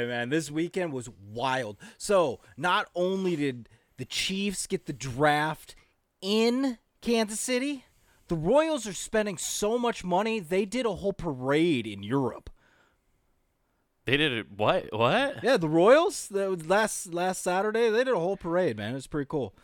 right, man. This weekend was wild. So, not only did the Chiefs get the draft in Kansas City, the Royals are spending so much money, they did a whole parade in Europe. They did it. What? What? Yeah, the Royals, that was last last Saturday, they did a whole parade, man. It was pretty cool.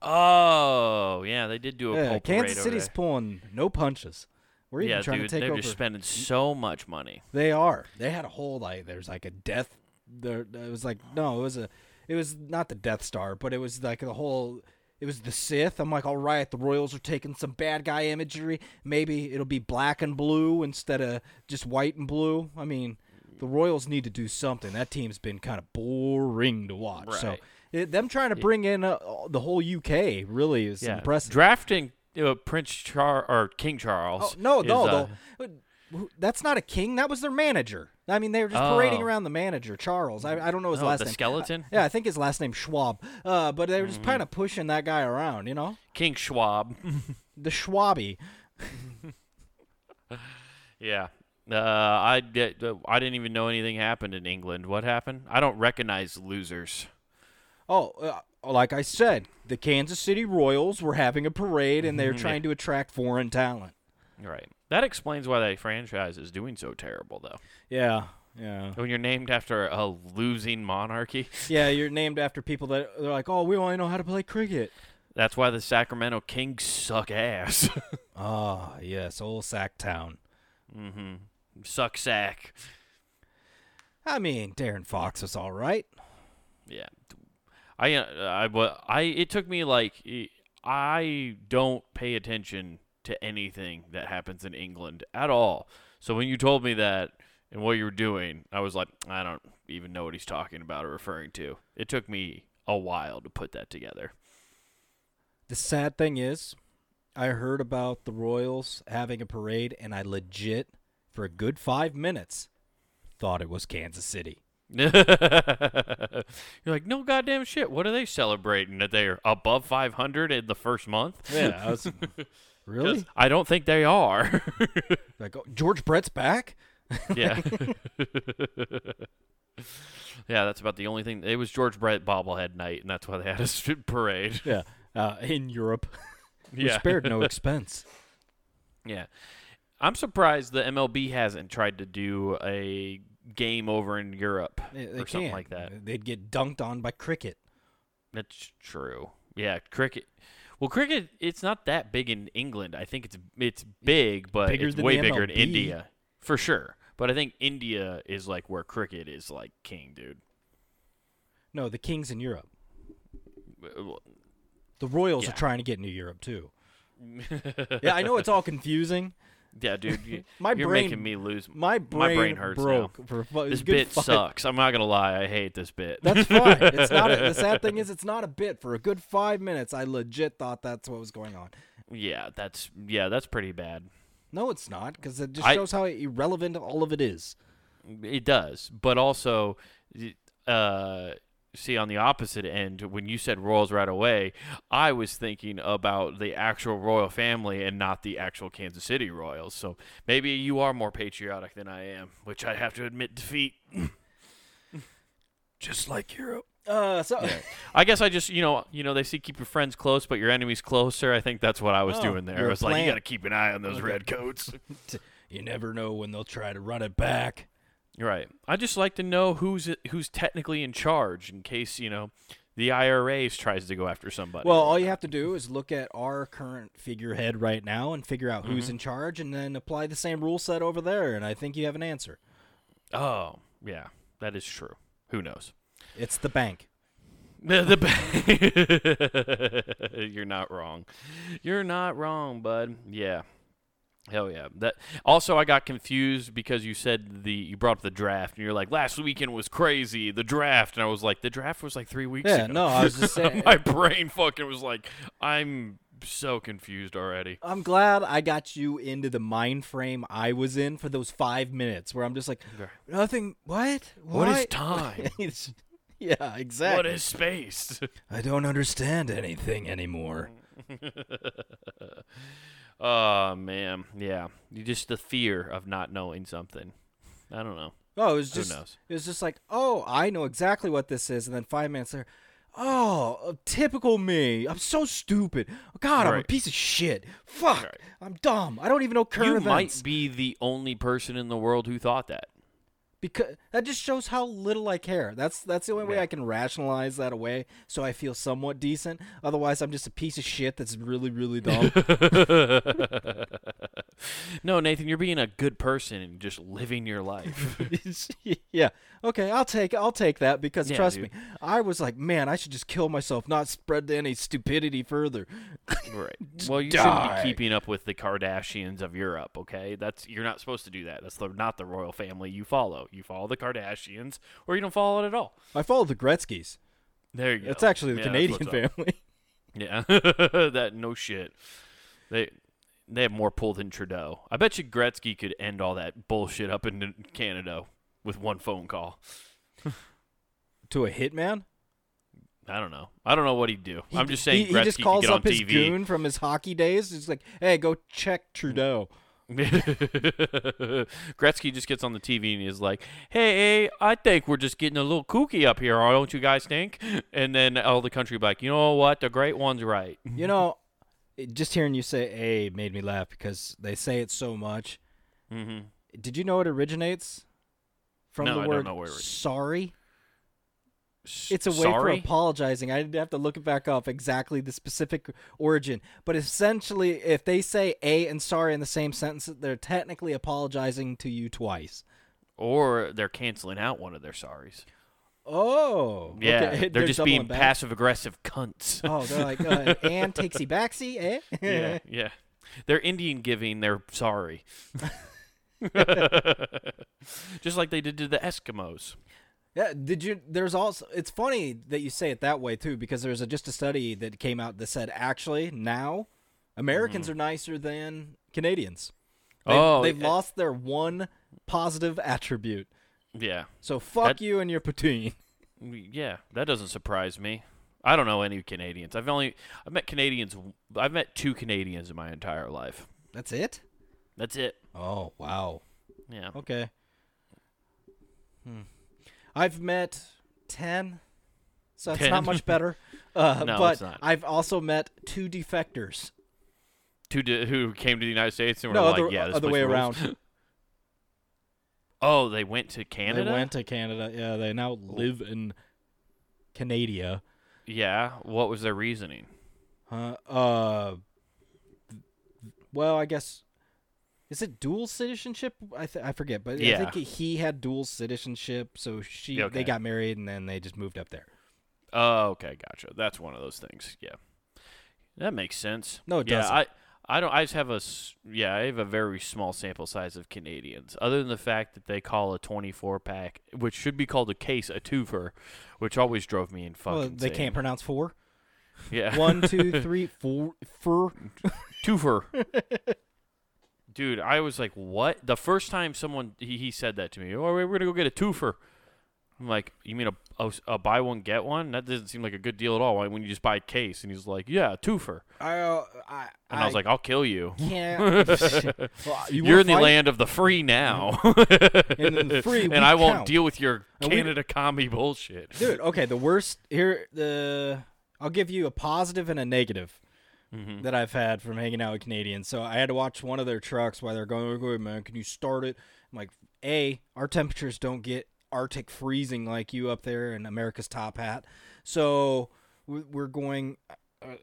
Oh, yeah, they did do a Yeah, whole Kansas City's pulling no punches. We're even Yeah, trying dude, to take they're over. just spending so much money. They are. They had a whole like there's like a death there it was like no, it was a it was not the Death Star, but it was like the whole it was the Sith. I'm like, all right, the Royals are taking some bad guy imagery. Maybe it'll be black and blue instead of just white and blue. I mean, the Royals need to do something. That team's been kind of boring to watch. So it, them trying to bring in uh, the whole UK really is Yeah, impressive. drafting uh, Prince Char or King Charles. Oh, no, is, no, uh, no. That's not a king. That was their manager. I mean, they were just parading Oh. around the manager, Charles. I, I don't know his Oh, last the name. skeleton? Yeah, I think his last name's Schwab. Uh, but they were just Mm-hmm. kind of pushing that guy around, you know? King Schwab. The Schwabi. yeah. Uh, I did, I didn't even know anything happened in England. What happened? I don't recognize losers. Oh, uh, like I said, the Kansas City Royals were having a parade and they're trying to attract foreign talent. Right. That explains why that franchise is doing so terrible, though. Yeah, yeah. When you're named after a losing monarchy, Yeah, you're named after people that they're like, oh, we only know how to play cricket. that's why the Sacramento Kings suck ass. Ah, yes, old Sacktown. mm-hmm. Suck sack. I mean, De'Aaron Fox was all right. Yeah. I, uh, I, I, it took me like, I don't pay attention to anything that happens in England at all. So when you told me that and what you were doing, I was like, I don't even know what he's talking about or referring to. It took me a while to put that together. The sad thing is, I heard about the Royals having a parade, and I legit, for a good five minutes, thought it was Kansas City. You're like, no goddamn shit. What are they celebrating? That they're above 500 in the first month? Yeah, I was, really? I don't think they are. Like oh, George Brett's back? yeah. yeah, that's about the only thing. It was George Brett bobblehead night, and that's why they had a parade. Yeah, uh, in Europe. We Yeah. spared no expense. Yeah. I'm surprised the MLB hasn't tried to do a game over in Europe They, they or something can't. like that. They'd get dunked on by cricket. That's true. Yeah, cricket. Well, cricket it's not that big in England. I think it's it's big, but Bigger it's than way the bigger in MLB. India for sure. But I think India is like where cricket is like king, dude. No, the Kings in Europe. Well, The Royals Yeah. are trying to get into Europe too. Yeah, I know it's all confusing. Yeah, dude. You, My you're brain- making me lose. My brain, my brain hurts now. broke for This bit five- sucks. I'm not gonna lie. I hate this bit. That's fine. It's not. A, the sad thing is, it's not a bit. For a good five minutes, I legit thought that's what was going on. yeah, that's yeah, that's pretty bad. No, it's not, because it just I- shows how irrelevant all of it is. It does, but also, uh, see on the opposite end, when you said royals right away, I was thinking about the actual royal family and not the actual Kansas City Royals. So maybe you are more patriotic than I am, which I have to admit defeat. Just like Europe. Uh, so I guess I just you know you know they say keep your friends close but your enemies closer. I think that's what I was Oh, doing there. your I was like you got to keep an eye on those Okay. red coats. you never know when they'll try to run it back. Right. I just like to know who's who's technically in charge in case you know the IRA tries to go after somebody. Well, all you have to do is look at our current figurehead right now and figure out who's Mm-hmm. in charge, and then apply the same rule set over there, and I think you have an answer. oh yeah, that is true. Who knows? It's the bank. The, the You're not wrong. You're not wrong, bud. Yeah. Hell yeah. That also I got confused because you said the you brought up the draft and you're like last weekend was crazy, the draft and I was like the draft was like 3 weeks Yeah, ago. no, I was just saying. My brain fucking was like I'm so confused already. I'm glad I got you into the mind frame I was in for those five minutes where I'm just like, nothing. What? What is time? Yeah, exactly. What is space? I don't understand anything anymore. oh man, yeah. You just the fear of not knowing something. I don't know. Oh, it was just Who knows? it was just like, oh, I know exactly what this is, and then five minutes later, oh, uh, typical me. I'm so stupid. God, I'm a Right. piece of shit. Fuck, Right. I'm dumb. I don't even know current You events. might be the only person in the world who thought that. Because that just shows how little I care. That's that's the only way I can rationalize that away, so I feel somewhat decent. Otherwise, I'm just a piece of shit that's really really dumb. no, Nathan, you're being a good person and just living your life. yeah. Okay, I'll take I'll take that because Yeah, trust dude. me, I was like, man, I should just kill myself, not spread any stupidity further. right. Well, you die. shouldn't be keeping up with the Kardashians of Europe, okay? That's you're not supposed to do that. That's the, not the royal family you follow. You follow the Kardashians, or you don't follow it at all. I follow the Gretzky's. There you go. It's actually the Yeah, Canadian that's what's up. family. Yeah, that no shit. They they have more pull than Trudeau. I bet you Gretzky could end all that bullshit up in Canada with one phone call. to a hitman. I don't know. I don't know what he'd do. He I'm just saying he, he just calls up his TV. goon from his hockey days. He's like, "Hey, go check Trudeau." Gretzky just gets on the TV and he's like, "Hey, I think we're just getting a little kooky up here, don't you guys think?" And then all the country like, "You know what? The great one's right." You know, just hearing you say "a" made me laugh because they say it so much. hmm Did you know it originates from No, the word know where it- "sorry"? It's a way Sorry? for apologizing. I didn't have to look it back up exactly the specific origin. But essentially, if they say "a" and "sorry" in the same sentence, they're technically apologizing to you twice. or they're canceling out one of their sorries. Oh, Yeah, okay. they're, just being passive aggressive cunts. Oh, they're like, uh, and takesy backsy, eh? yeah, yeah. They're Indian giving. They're sorry. just like they did to the Eskimos. Yeah, did you? There's also. It's funny that you say it that way too, because there's a, just a study that came out that said actually now Americans are nicer than Canadians. They've, Mm-hmm. Oh, they've yeah. lost their one positive attribute. Yeah, So fuck That- you and your poutine. yeah. That doesn't surprise me. I don't know any Canadians. I've only I've met Canadians. I've met two Canadians in my entire life. That's it. That's it. Oh wow. Yeah. Okay. Hmm. I've met ten, so it's 10? not much better. Uh, No, but it's not. I've also met two defectors. Two di- who came to the United States and were No, like, other, "Yeah, this other way rules." around. Oh, they went to Canada. They went to Canada. Yeah, they now live in Canada. Yeah. What was their reasoning? Huh? Uh, well, I guess is it dual citizenship? I th- I forget, but I think he had dual citizenship, so she okay. they got married and then they just moved up there. Oh, okay, gotcha. That's one of those things. Yeah, that makes sense. No, it yeah, doesn't. I, I don't. I just have a, yeah, I have a very small sample size of Canadians. Other than the fact that they call a twenty-four pack, which should be called a case, a twofer, which always drove me in fucking. Well, they insane. can't pronounce four. Yeah, One, two, three, four, four. twofer. Dude, I was like, "What?" The first time someone he, he said that to me, "Oh, we're gonna go get a twofer." I'm like, "You mean a, a, a buy one get one? That doesn't seem like a good deal at all. Why when you just buy a case?" And he's like, "Yeah, a twofer." I, uh, I, And I, was like, "I'll kill you." well, you You're in the fight? land of the free now, And in the free, and I won't deal with your And we- Canada commie bullshit. dude. Okay, the worst here. The I'll give you a positive and a negative. Mhm. that I've had from hanging out with Canadians. So I had to watch one of their trucks while they're going, okay, man, can you start it? I'm like, A, our temperatures don't get Arctic freezing like you up there in America's top hat. So we- we're going, uh,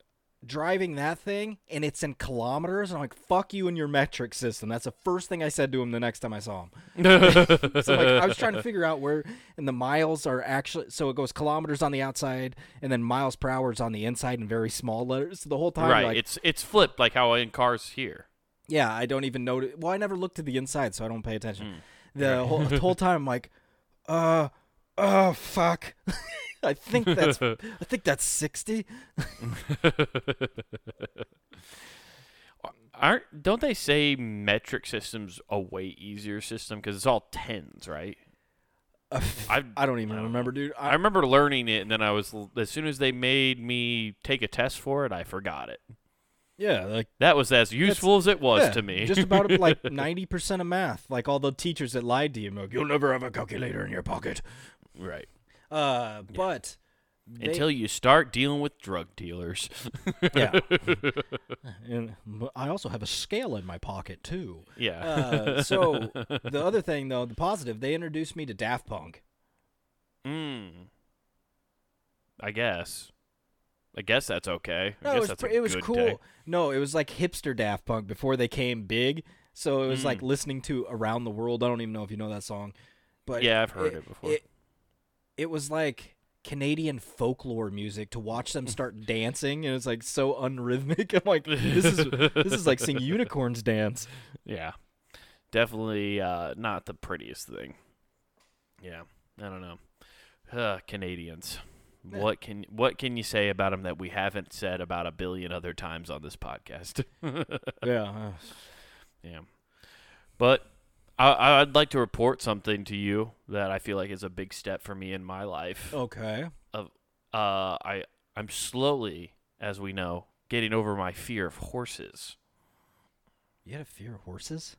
driving that thing, and it's in kilometers. And I'm like, fuck you and your metric system. That's the first thing I said to him the next time I saw him. So like, I was trying to figure out where, and the miles are actually, so it goes kilometers on the outside, and then miles per hour is on the inside in very small letters. The whole time, right, like, it's it's flipped like how in cars here. yeah, I don't even notice. Well, I never looked to the inside, so I don't pay attention. Mm. The whole, the whole time, I'm like, uh, oh fuck. I think that's I think that's sixty. Aren't don't they say metric systems a way easier system because it's all tens, right? I I don't even I don't remember, dude. I I, remember learning it, and then I was as soon as they made me take a test for it, I forgot it. Yeah, like That was as useful as it was yeah, to me. just about like ninety percent of math. Like all the teachers that lied to you, like you'll never have a calculator in your pocket. Right. Uh, but they- Until you start dealing with drug dealers. yeah, and I also have a scale in my pocket too. yeah. Uh, so the other thing though, the positive, they introduced me to Daft Punk. mm. I guess. I guess that's okay. I No, it was it was cool. day. No, it was like hipster Daft Punk before they came big. So it was like Mm. listening to Around the World. I don't even know if you know that song, but Yeah, I've heard it before. It, it was like Canadian folklore music to watch them start dancing, and it's like so unrhythmic. I'm like, this is this is like seeing unicorns dance. Yeah. Definitely uh, not the prettiest thing. Yeah. I don't know. Uh, Canadians. Yeah. What can what can you say about them that we haven't said about a billion other times on this podcast? Yeah, yeah. But I I'd like to report something to you that I feel like is a big step for me in my life. okay. Uh I I'm slowly, as we know, getting over my fear of horses. You had a fear of horses?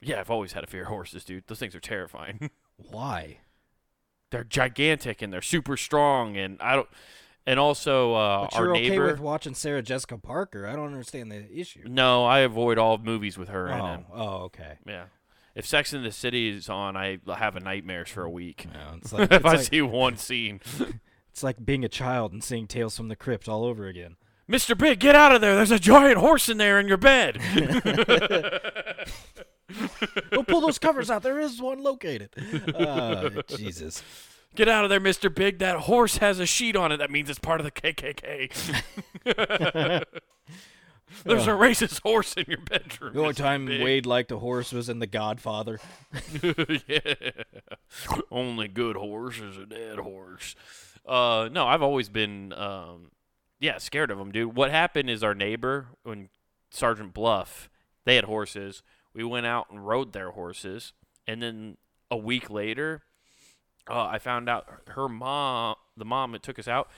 Yeah, I've always had a fear of horses, dude. Those things are terrifying. Why? they're gigantic and they're super strong and I don't and also uh But you're okay neighbor with watching Sarah Jessica Parker. I don't understand the issue. No, I avoid all movies with her Oh, oh, okay. Yeah. If Sex in the City is on, I have a nightmares for a week. Yeah, it's like, if it's I like, see one scene. it's like being a child and seeing Tales from the Crypt all over again. Mr. Big, get out of there. There's a giant horse in there in your bed. Don't pull those covers out. There is one located. Uh, Jesus. Get out of there, Mr. Big. That horse has a sheet on it. That means it's part of the KKK. There's a racist horse in your bedroom. The only time Big. Wade liked a horse was in The Godfather. yeah. Only good horse is a dead horse. Uh, no, I've always been, um, yeah, scared of them, dude. What happened is our neighbor, when Sergeant Bluff, they had horses. We went out and rode their horses, and then a week later, uh, I found out her mom, the mom that took us out,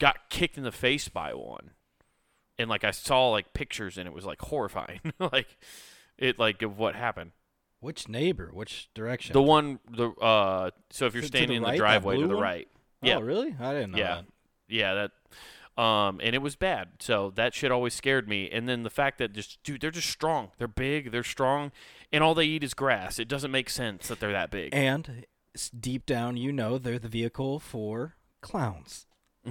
got kicked in the face by one, and like I saw like pictures, and it was like horrifying, like it like of what happened. Which neighbor? Which direction? The one, the uh, so if you're To- to the standing in the that driveway to the one? right, Oh, yeah. really? I didn't know Yeah. that. yeah, that, um, and it was bad. So that shit always scared me. And then the fact that just, dude, they're just strong. They're big. They're strong, and all they eat is grass. It doesn't make sense that they're that big. And deep down, you know they're the vehicle for clowns.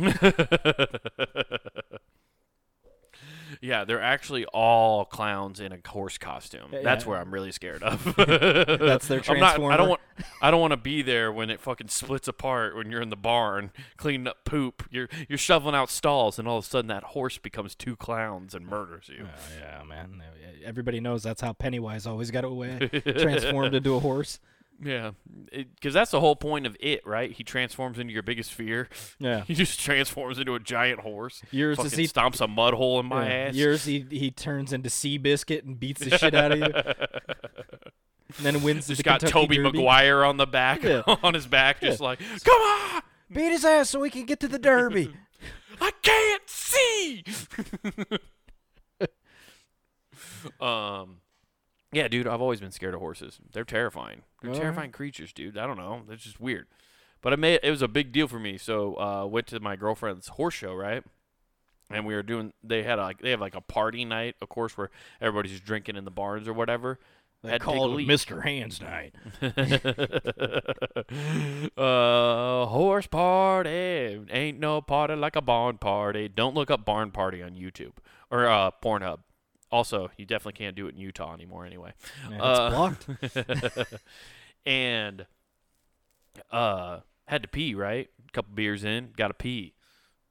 yeah, they're actually all clowns in a horse costume. Yeah, That's yeah. where I'm really scared of. That's their I'm not, I don't want. I don't want to be there when it fucking splits apart. When you're in the barn cleaning up poop, you're you're shoveling out stalls, and all of a sudden that horse becomes two clowns and murders you. Oh, yeah, man. Everybody knows that's how Pennywise always got away. Transformed into a horse. Yeah, because that's the whole point of it, right? He transforms into your biggest fear. Yeah. He just transforms into a giant horse. Yours is he stomps a mud hole in my yeah, ass. Yours he he turns into Seabiscuit and beats the shit out of you. And then wins just the got Kentucky Tobey Derby. Maguire on the back, Yeah. on his back, just Yeah. like, come on, Beat his ass so we can get to the Derby. I can't see. um, yeah, dude, I've always been scared of horses. They're terrifying. They're All right. terrifying creatures, dude. I don't know. They're just weird. But it made it was a big deal for me. So uh, went to my girlfriend's horse show, right? And we were doing. They had like they have like a party night, of course, where everybody's just drinking in the barns or whatever. They Had a called it. Mr. Hands Night. uh, horse party ain't no party like a barn party. Don't look up barn party on YouTube or uh, Pornhub. Also, you definitely can't do it in Utah anymore, anyway. Yeah, Uh, it's blocked. and uh, had to pee. Right, a couple beers in, got to pee.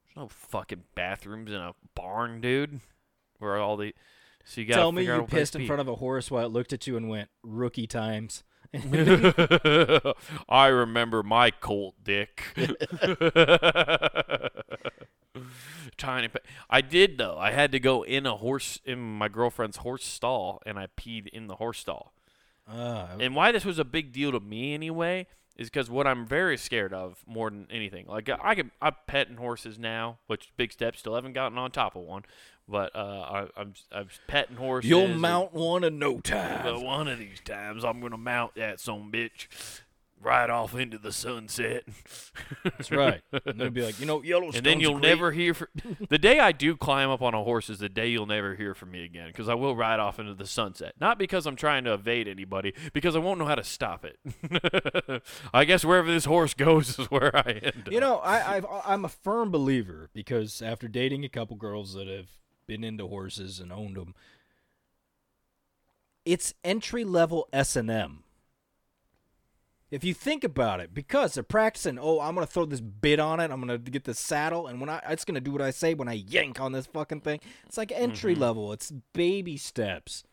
There's no fucking bathrooms in a barn, dude. Where all the so you got Tell me you pissed in front of a horse while it looked at you and went, rookie times. I remember my Colt dick. Tiny. Pa- I did though. I had to go in a horse in my girlfriend's horse stall, and I peed in the horse stall. Uh, And why this was a big deal to me anyway is because what I'm very scared of more than anything. Like I can I'm petting horses now, which big steps still haven't gotten on top of one, but uh, I, I'm I'm petting horses. You'll and- mount one in no time. one of these times, I'm gonna mount that some bitch right off into the sunset. That's right. And they'll be like, you know, Yellowstone's and then you'll never hear. Fr- the day I do climb up on a horse is the day you'll never hear from me again, because I will ride off into the sunset. Not because I'm trying to evade anybody, because I won't know how to stop it. I guess wherever this horse goes is where I end. Up. You up. know, I, I've, I'm a firm believer because after dating a couple girls that have been into horses and owned them, it's entry level S and M. If you think about it, because they're practicing, oh, I'm gonna throw this bit on it, I'm gonna get the saddle, and when I, it's gonna do what I say when I yank on this fucking thing. It's like entry Mm-hmm. level. It's baby steps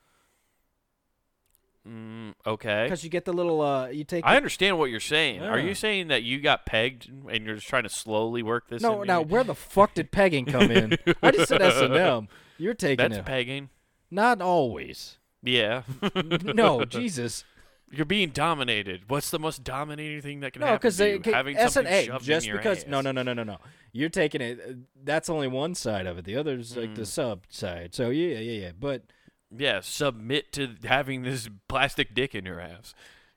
Mm, okay. because you get the little, uh, you take. I understand what you're saying. Are you saying that you got pegged and you're just trying to slowly work this? no, into now you? where the fuck did pegging come in? I just said S and M. You're taking that's it. pegging. Not always. Yeah. no, Jesus. You're being dominated. What's the most dominating thing that can No, happen because to you? Having S and something A just because ass. no no no no no no you're taking it. uh, That's only one side of it. The other's like Mm. the sub side. So yeah yeah yeah. But Yeah, submit to having this plastic dick in your ass.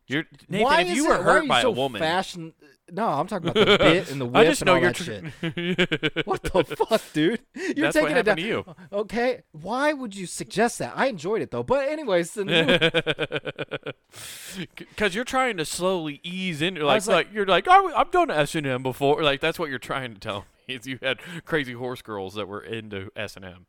You're Nathan, why if you it, were are hurt you by so a woman. Fashion. No, I'm talking about the bit and the whip I just and know all you're that tr- shit. What the fuck, dude? You're That's taking it down. to you. Okay, why would you suggest that? I enjoyed it though. But anyways, Because you're trying to slowly ease into, like, like- like, you're like, oh, I've done S and M before. Like that's what you're trying to tell me. Is you had crazy horse girls that were into S and M.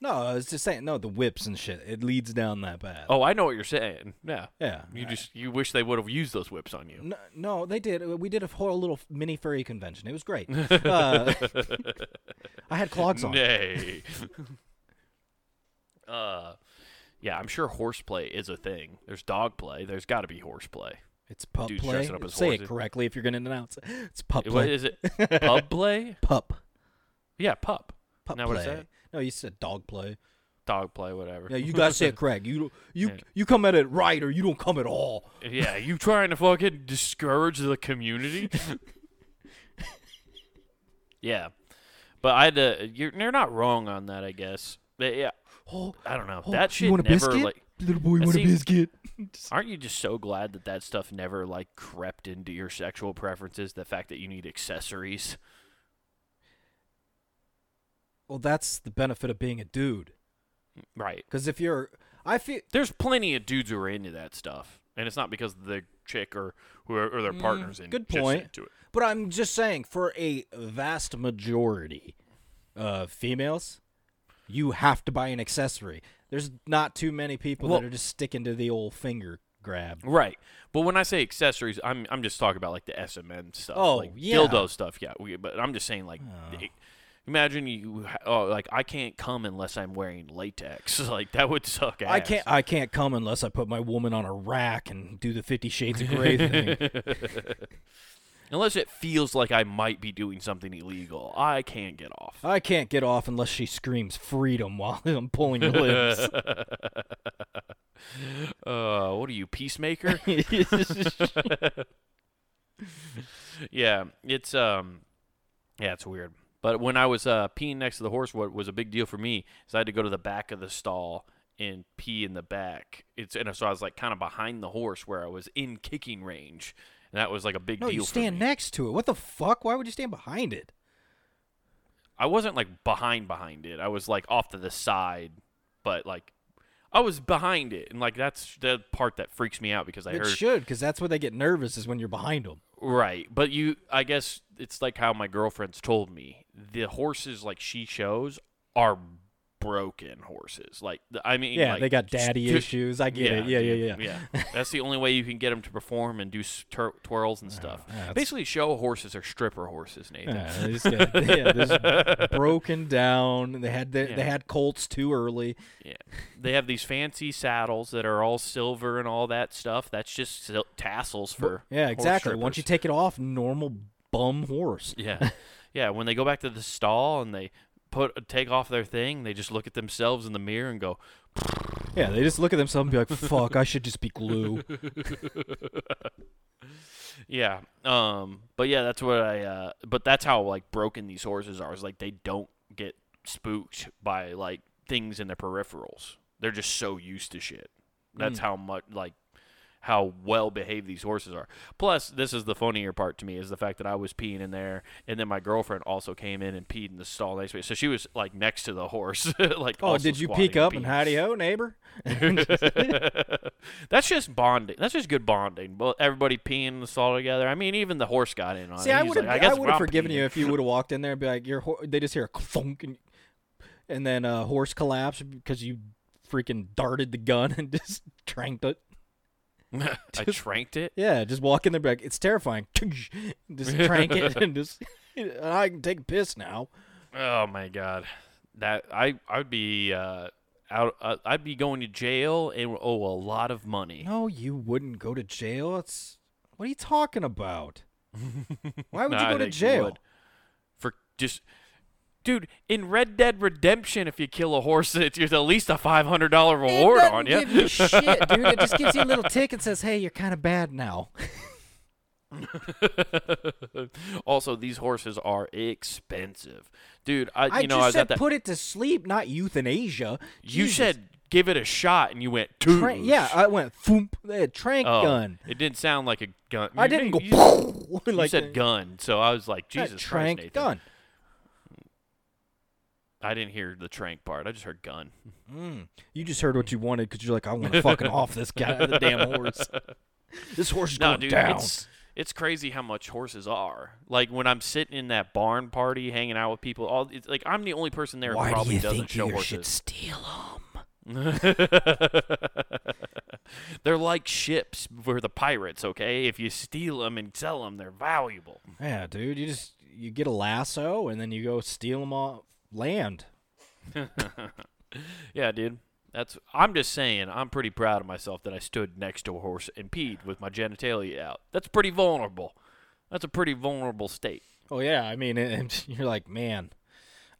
no, I was just saying no. The whips and shit. It leads down that path. Oh, I know what you're saying. Yeah, yeah. you I- just you wish they would have used those whips on you. No, no, they did. We did a whole little mini furry convention. It was great. Uh, I had clogs on. Nay. uh, yeah, I'm sure horseplay is a thing. There's dog play. There's got to be horseplay. It's pup Dudes play. dressing up as Say it correctly if you're going to announce it. It's pup What play. is it? Pub play? Pup. Yeah, pup. Pup Isn't that what it play. No, you said dog play. Dog play, whatever. Yeah, you gotta say it correct. You you Yeah. you come at it right or you don't come at all. yeah, you trying to fucking discourage the community? yeah, but I to. You're, you're not wrong on that, I guess. But yeah, Oh, I don't know. oh, that shit you want a never biscuit? like. Little boy, want a biscuit? Aren't you just so glad that that stuff never like crept into your sexual preferences? The fact that you need accessories. Well, that's the benefit of being a dude. Right. Because if you're, I feel There's plenty of dudes who are into that stuff, and it's not because the chick or who are, or their Mm, partners in good point. into it. But I'm just saying, for a vast majority of females, you have to buy an accessory. There's not too many people Well- that are just sticking to the old finger grab. Right. But when I say accessories, I'm I'm just talking about like the S and M stuff, Oh, like yeah. dildo stuff. Yeah. We, but I'm just saying like. Oh. Imagine you, oh, like I can't come unless I'm wearing latex. Like that would suck ass. I can't. I can't come unless I put my woman on a rack and do the Fifty Shades of Grey thing. Unless it feels like I might be doing something illegal, I can't get off. I can't get off unless she screams freedom while I'm pulling your lips. uh, what are you, peacemaker? yeah, it's um, yeah, it's weird. But when I was uh, peeing next to the horse, what was a big deal for me is I had to go to the back of the stall and pee in the back. It's and so I was like kind of behind the horse where I was in kicking range, and that was like a big no, deal. you stand next to it. What the fuck? Why would you stand behind it? I wasn't like behind behind it. I was like off to the side, but like I was behind it, and like that's the part that freaks me out because I it heard should, because that's where they get nervous is when you're behind them. Right. But you, I guess it's like how my girlfriend's told me the horses like she shows are broken horses. Like I mean, Yeah, like, they got daddy issues. I get it. Yeah, yeah, yeah. yeah. That's the only way you can get them to perform and do tur- twirls and ah, stuff. yeah, Basically, show horses are stripper horses, Nathan. Yeah, they just get, yeah, they're just broken down. They had the, Yeah. they had colts too early. Yeah, they have these fancy saddles that are all silver and all that stuff. That's just sil- tassels for Yeah, exactly. Once you take it off, normal bum horse. yeah, yeah. When they go back to the stall and they put take off their thing, they just look at themselves in the mirror and go, Yeah, they just look at themselves and be like, "Fuck, I should just be glue." Yeah. Um. But yeah, that's what I. Uh. But that's how like broken these horses are. Is like they don't get spooked by like things in their peripherals. They're just so used to shit. That's Mm. how much like how well behaved these horses are. Plus, this is the funnier part to me is the fact that I was peeing in there, and then my girlfriend also came in and peed in the stall next to me. So she was like next to the horse. like, Oh, did you peek up and peeing. howdy ho, neighbor? That's just bonding. That's just good bonding. Everybody peeing in the stall together. I mean, even the horse got in on See, it. I would have, like, I, guess would have forgiven you if you would have walked in there and be like, "Your they just hear a thunk and, and then a horse collapse because you freaking darted the gun and just tranked it." I Just- tranked it. Yeah, just walk in the back. "It's terrifying." just trank it and just, I can take a piss now. Oh my god, that I I'd be uh, out. Uh, I'd be going to jail and owe a lot of money. No, you wouldn't go to jail. It's what are you talking about? Why would Nah, you go to jail? for just? Dude, in Red Dead Redemption, if you kill a horse, it's there's at least a five hundred dollar reward on you. give you shit, dude. It just gives you a little tick and says, "Hey, you're kind of bad now." also, these horses are expensive, dude. I, you I know, just I was said at that. put it to sleep, not euthanasia. you Jesus. said give it a shot, and you went. Tra- yeah, I went thump. They had trank oh, gun. It didn't sound like a gun. I You- didn't go you, you like said gun, so I was like, Jesus Christ, trank Nathan. gun. I didn't hear the trank part. I just heard gun. Mm. You just heard what you wanted because you're like, I want to fucking off this guy, the damn horse. This horse is No, going dude, down. it's it's crazy how much horses are. Like when I'm sitting in that barn party, hanging out with people, all it's like I'm the only person there who Why do probably you doesn't think show you should steal them? they're like ships for the pirates. Okay, if you steal them and sell them, they're valuable. Yeah, dude. You just you get a lasso and then you go steal them off land. Yeah, dude. That's. I'm just saying. I'm pretty proud of myself that I stood next to a horse and peed with my genitalia out. That's pretty vulnerable. That's a pretty vulnerable state. Oh yeah, I mean, and you're like, man,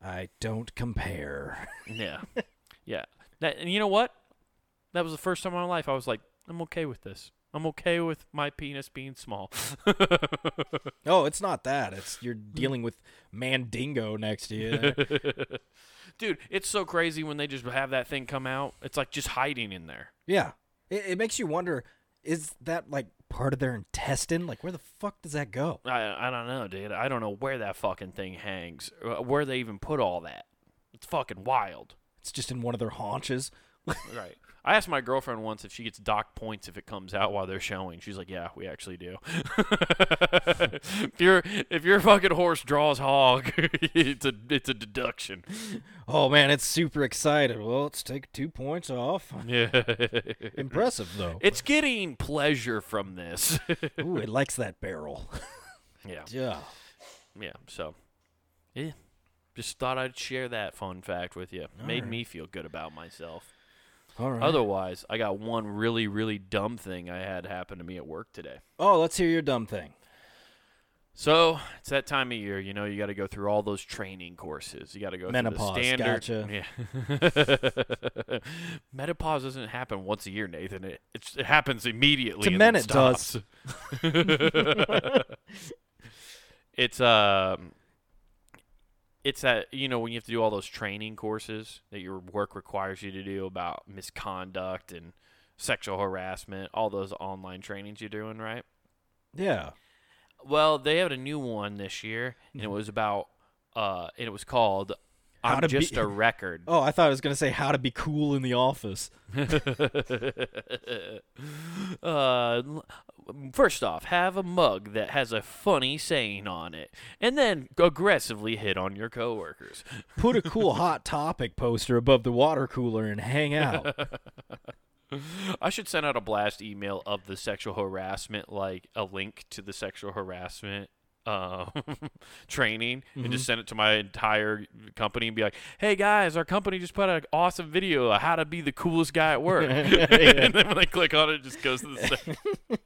I don't compare. Yeah, yeah. That, and you know what? That was the first time in my life I was like, I'm okay with this. I'm okay with my penis being small. Oh, it's not that. It's you're dealing with Mandingo next to you. Dude, it's so crazy when they just have that thing come out. It's like just hiding in there. yeah, it, it makes you wonder: is that like part of their intestine? Like, where the fuck does that go? I I don't know, dude. I don't know where that fucking thing hangs. uh, Where they even put all that. It's fucking wild. It's just in one of their haunches. Right. I asked my girlfriend once if she gets dock points if it comes out while they're showing. She's like, "Yeah, we actually do." if your if your fucking horse draws hog, it's a it's a deduction. Oh man, it's super excited. Well, let's take two points off. Yeah. Impressive though. It's getting pleasure from this. Ooh, it likes that barrel. yeah. yeah. Yeah. So, yeah. Just thought I'd share that fun fact with you. Made Alright. me feel good about myself. All right. Otherwise, I got one really, really dumb thing I had happen to me at work today. oh, let's hear your dumb thing. So it's that time of year, you know, you got to go through all those training courses. You got to go Menopause, through the standard. gotcha. Yeah. Menopause doesn't happen once a year, Nathan. It it happens immediately. To men then it does. it's um, it's that you know when you have to do all those training courses that your work requires you to do about misconduct and sexual harassment, all those online trainings you're doing, right? Yeah. Well, they had a new one this year, and it was about, uh, and it was called How "I'm to be- Just a Record." Oh, I thought I was gonna say how to be cool in the office. uh, first off, have a mug that has a funny saying on it, and then aggressively hit on your coworkers. Put a cool hot topic poster above the water cooler and hang out. I should send out a blast email of the sexual harassment, like a link to the sexual harassment uh, training, and just send it to my entire company and be like, "Hey guys, our company just put out an awesome video of how to be the coolest guy at work." and then when I click on it, it just goes to the. Sec-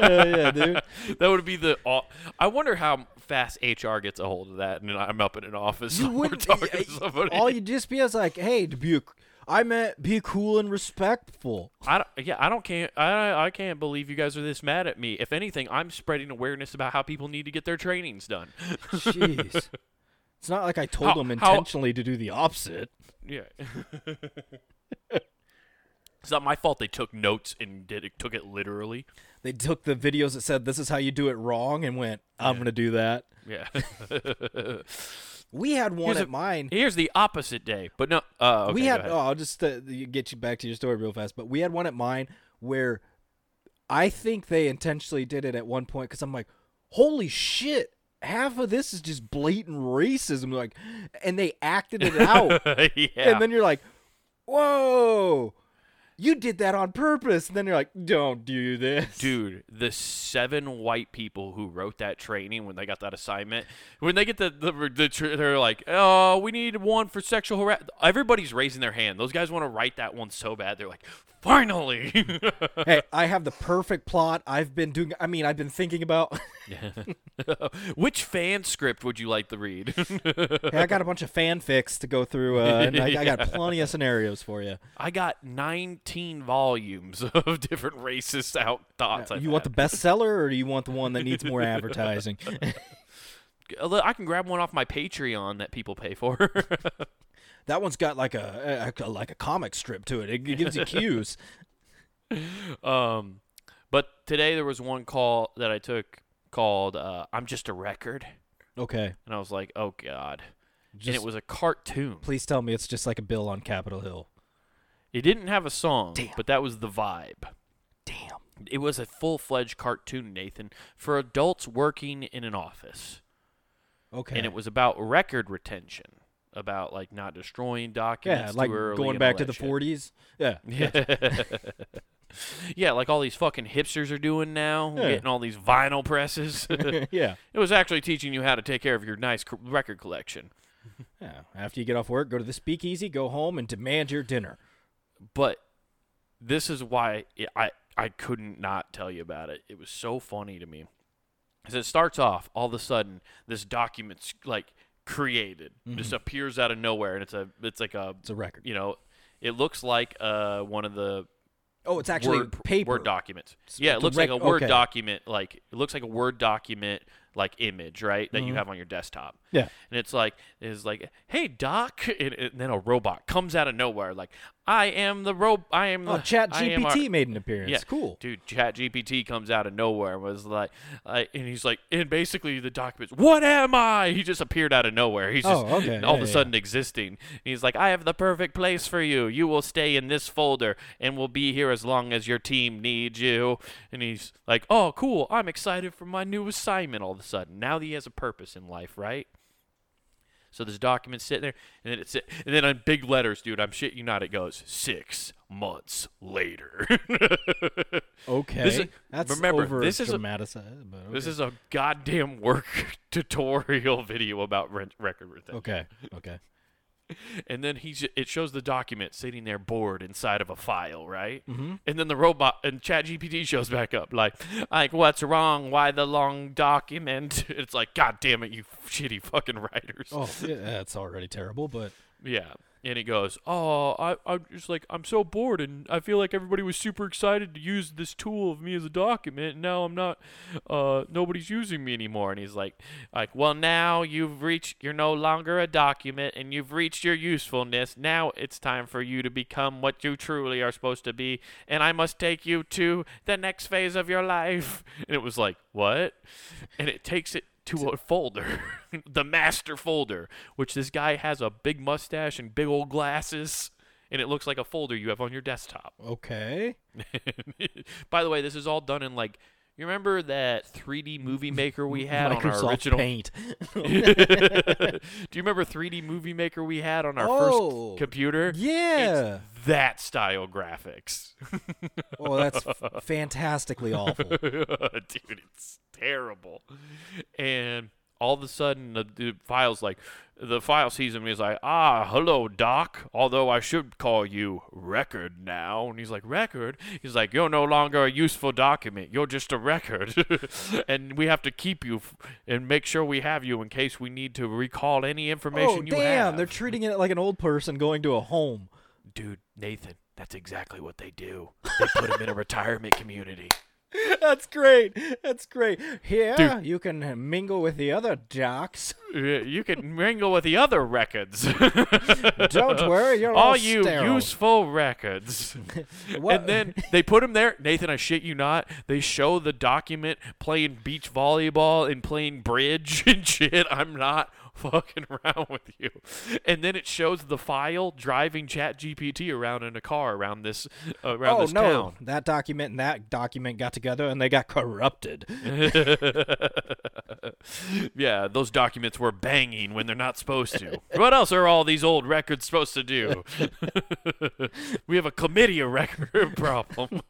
yeah, dude. that would be the. aw- I wonder how fast HR gets a hold of that, and I'm up in an office You wouldn't. talking to somebody. All you just be is like, hey, to be a, I meant be cool and respectful. I don't, yeah, I don't can't I I can't believe you guys are this mad at me. If anything, I'm spreading awareness about how people need to get their trainings done. Jeez. It's not like I told How- them how- intentionally to do the opposite. Yeah. it's not my fault they took notes and did it, took it literally. They took the videos that said this is how you do it wrong and went, I'm Yeah. going to do that. Yeah. We had one Here's at a- mine. Here's the opposite day. But no, uh, okay, we had oh, I'll just uh, get you back to your story real fast, but we had one at mine where I think they intentionally did it at one point cuz I'm like, "Holy shit, half of this is just blatant racism." Like and they acted it out. yeah. And then you're like, "Whoa. You did that on purpose." And then you're like, "Don't do this." Dude, the seven white people who wrote that training when they got that assignment, when they get the, the, the tr- they're like, oh, we need one for sexual harassment. Everybody's raising their hand. Those guys want to write that one so bad. They're like, finally. hey, I have the perfect plot. I've been doing I mean, I've been thinking about Which fan script would you like to read? Hey, I got a bunch of fanfics to go through uh, and I, I got plenty of scenarios for you. I got 19 volumes of different racist out thoughts. You want the bestseller or do you want the one that needs more advertising? I can grab one off my Patreon that people pay for. that one's got like a, a like a comic strip to it. It, it gives you cues. um, but today there was one call that I took called uh, "I'm Just a Record," Okay, and I was like, "Oh God!" and it was a cartoon. please tell me it's just like a bill on Capitol Hill. It didn't have a song, Damn. but that was the vibe. Damn. It was a full-fledged cartoon, Nathan, for adults working in an office. Okay. and it was about record retention, about like not destroying documents. yeah, like too early going back to the 40s. Yeah. Yeah. yeah, like all these fucking hipsters are doing now, Yeah. getting all these vinyl presses. Yeah. It was actually teaching you how to take care of your nice record collection. Yeah. After you get off work, go to the speakeasy, go home, and demand your dinner. But this is why it, I I couldn't not tell you about it. It was so funny to me. As it starts off, all of a sudden, this document's like created, just appears out of nowhere, and it's a it's like a It's a record. you know, it looks like uh one of the Oh, it's actually word paper. word documents. It's Yeah, it looks like a word okay. document. Like it looks like a word document, like image, right? That you Mhm. have on your desktop. Yeah. And it's like it's like, hey doc, and, and then a robot comes out of nowhere, like I am the ro, I am Oh, the Chat am our-" GPT made an appearance. Yeah. Cool. Dude, Chat GPT comes out of nowhere and was like, uh, and he's like, and basically the documents, what am I? He just appeared out of nowhere. He's just Oh, okay. all Yeah, of a yeah. sudden existing. And he's like, I have the perfect place for you. You will stay in this folder and will be here as long as your team needs you. And he's like, oh, cool. I'm excited for my new assignment all of a sudden. Now that he has a purpose in life, right? So this document sitting there, and then it's and then on big letters, dude. I'm shit you not. It goes six months later. Okay. This is- That's remember, over this is a- but This is a goddamn work tutorial video about rent record retention. okay. Okay. And then he's it shows the document sitting there bored inside of a file, right? Mm-hmm. And then the robot and ChatGPT shows back up, like, like what's wrong? Why the long document? It's like, God damn it, you shitty fucking writers. Oh, yeah, that's already terrible, but Yeah. And he goes, Oh, I, I'm just like, I'm so bored, and I feel like everybody was super excited to use this tool of me as a document, and now I'm not, uh, nobody's using me anymore. And he's like, like, well, now you've reached, you're no longer a document, and you've reached your usefulness. Now it's time for you to become what you truly are supposed to be, and I must take you to the next phase of your life. And it was like, what? And it takes it to a folder, the master folder, which this guy has a big mustache and big old glasses, and it looks like a folder you have on your desktop. okay. By the way, this is all done in like you remember that 3D movie maker we had on our original Paint. Do you remember 3D movie maker we had on our Oh, first computer? Yeah. It's that style graphics. Oh, that's f- fantastically awful. Dude, it's terrible. And all of a sudden, the, the file's like, the file sees him and he's like, ah, hello, Doc. Although I should call you Record now. And he's like, Record? He's like, you're no longer a useful document. You're just a record. and we have to keep you f- and make sure we have you in case we need to recall any information oh, you damn. have. They're treating it like an old person going to a home. dude, Nathan, that's exactly what they do. They put him in a retirement community. That's great. That's great. Here, Dude. you can mingle with the other jocks. You can mingle with the other records. Don't worry, you're all all you sterile. useful records. And then they put him there. Nathan, I shit you not. They show the document playing beach volleyball and playing bridge and shit. I'm not fucking around with you. And then it shows the file driving Chat GPT around in a car around this uh, around oh this no, town. that document and that document got together and they got corrupted. yeah, those documents were banging when they're not supposed to. what else are all these old records supposed to do? we have a chlamydia record problem.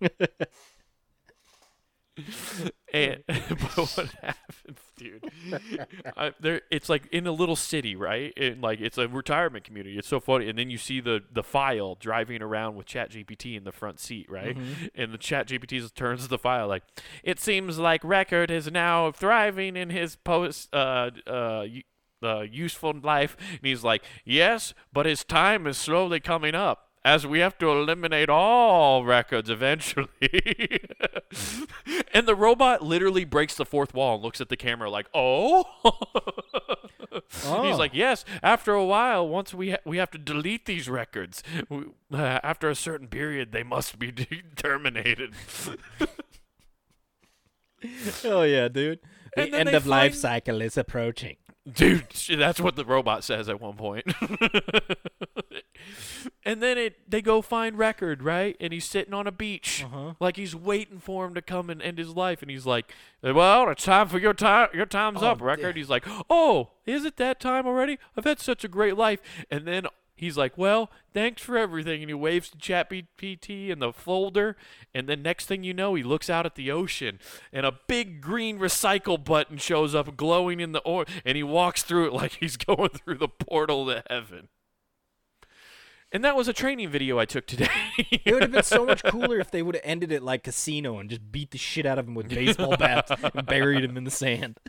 and but what happens, dude? I, there, it's like in a little city, right? And like it's a retirement community. It's so funny. And then you see the the file driving around with Chat GPT in the front seat, right? And the Chat GPT turns to the file like, it seems like Record is now thriving in his post uh uh. uh, useful life, and he's like, "Yes, but his time is slowly coming up." As we have to eliminate all records eventually. and the robot literally breaks the fourth wall and looks at the camera like, oh? He's Oh. like, yes, after a while, once we, ha- we have to delete these records. We, uh, after a certain period, they must be de- terminated. oh yeah, dude. The end of life cycle is approaching. Dude, that's what the robot says at one point. and then it they go find record, right? And he's sitting on a beach, Uh-huh. like he's waiting for him to come and end his life. And he's like, "Well, it's time for your time. Your time's Oh, up, record." He's like, "Oh, is it that time already? I've had such a great life." And then he's like, "Well, thanks for everything." And he waves to ChatGPT in the folder. And then next thing you know, he looks out at the ocean, and a big green recycle button shows up, glowing in the or, and he walks through it like he's going through the portal to heaven. And that was a training video I took today. It would have been so much cooler if they would have ended it like Casino and just beat the shit out of him with baseball bats and buried him in the sand.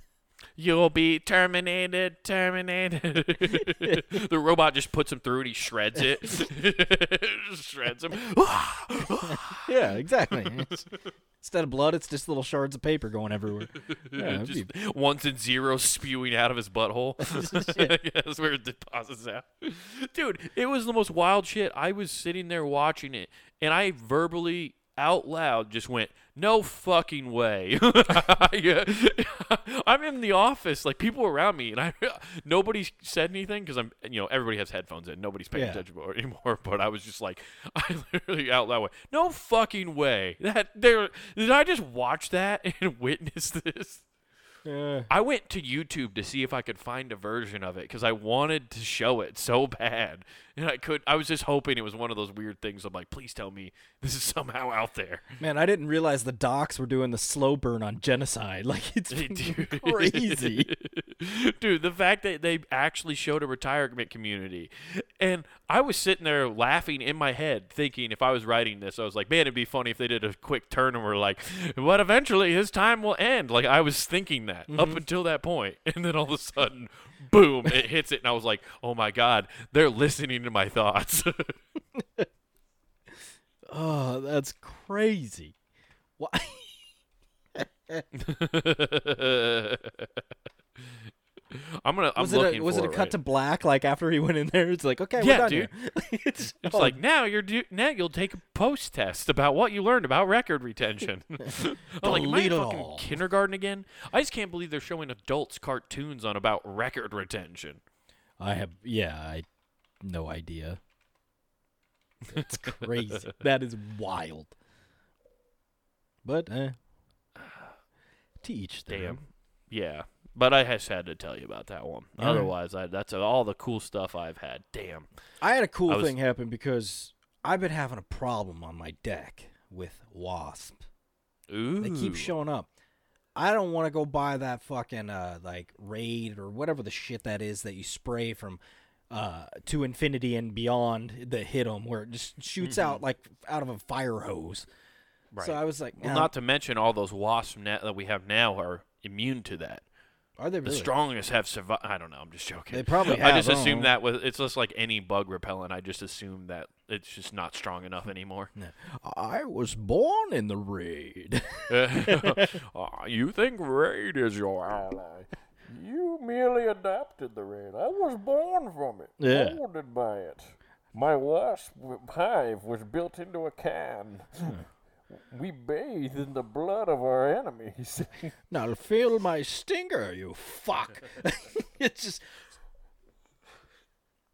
You'll be terminated, terminated. the robot just puts him through and he shreds it. shreds him. Yeah, exactly. It's- instead of blood, it's just little shards of paper going everywhere. Yeah, just be- ones and zeros spewing out of his butthole. Yeah, That's where it deposits out. Dude, it was the most wild shit. I was sitting there watching it, and I verbally out loud just went, "No fucking way!" Yeah. I'm in the office, like people around me, and I nobody said anything because I'm, you know, everybody has headphones in, nobody's paying Yeah. attention anymore. But I was just like, I literally out loud went, "No fucking way!" That there did I just watch that and witness this? Yeah. I went to YouTube to see if I could find a version of it because I wanted to show it so bad, and I could. I was just hoping it was one of those weird things. I'm like, please tell me this is somehow out there. Man, I didn't realize the docs were doing the slow burn on genocide. Like it's Dude. crazy. Dude, the fact that they actually showed a retirement community. And I was sitting there laughing in my head, thinking if I was writing this, I was like, man, it'd be funny if they did a quick turn and were like, but eventually his time will end. Like, I was thinking that up mm-hmm. until that point. And then all of a sudden, boom, it hits it. And I was like, oh my God, they're listening to my thoughts. Oh, that's crazy. Why? I'm gonna. I'm was it a, was it a it cut right to black like after he went in there? It's like okay, Yeah, dude. it's It's like now you're do- now you'll take a post test about what you learned about record retention. I'm like, am I in Delete it fucking kindergarten again? I just can't believe they're showing adults cartoons on about record retention. I have yeah, I no idea. It's crazy. that is wild. But eh, to each their Damn. own. Yeah, but I just had to tell you about that one. Yeah. Otherwise, I, that's all the cool stuff I've had. Damn. I had a cool I was- thing happen because I've been having a problem on my deck with wasp. Ooh. They keep showing up. I don't want to go buy that fucking uh like raid or whatever the shit that is that you spray from uh to infinity and beyond that hit them where it just shoots out like out of a fire hose. Right. So I was like, well, nah, not to mention all those wasp net that we have now are immune to that. Are they really? The strongest have survived. I don't know. I'm just joking. They probably I have, just I don't assume that was it's just like any bug repellent. I just assume that it's just not strong enough anymore. I was born in the raid. Aw, you think Raid is your ally? You merely adopted the Raid. I was born from it. Yeah. Molded by it. My wasp hive was built into a can. We bathe in the blood of our enemies. now feel my stinger, you fuck. it's just.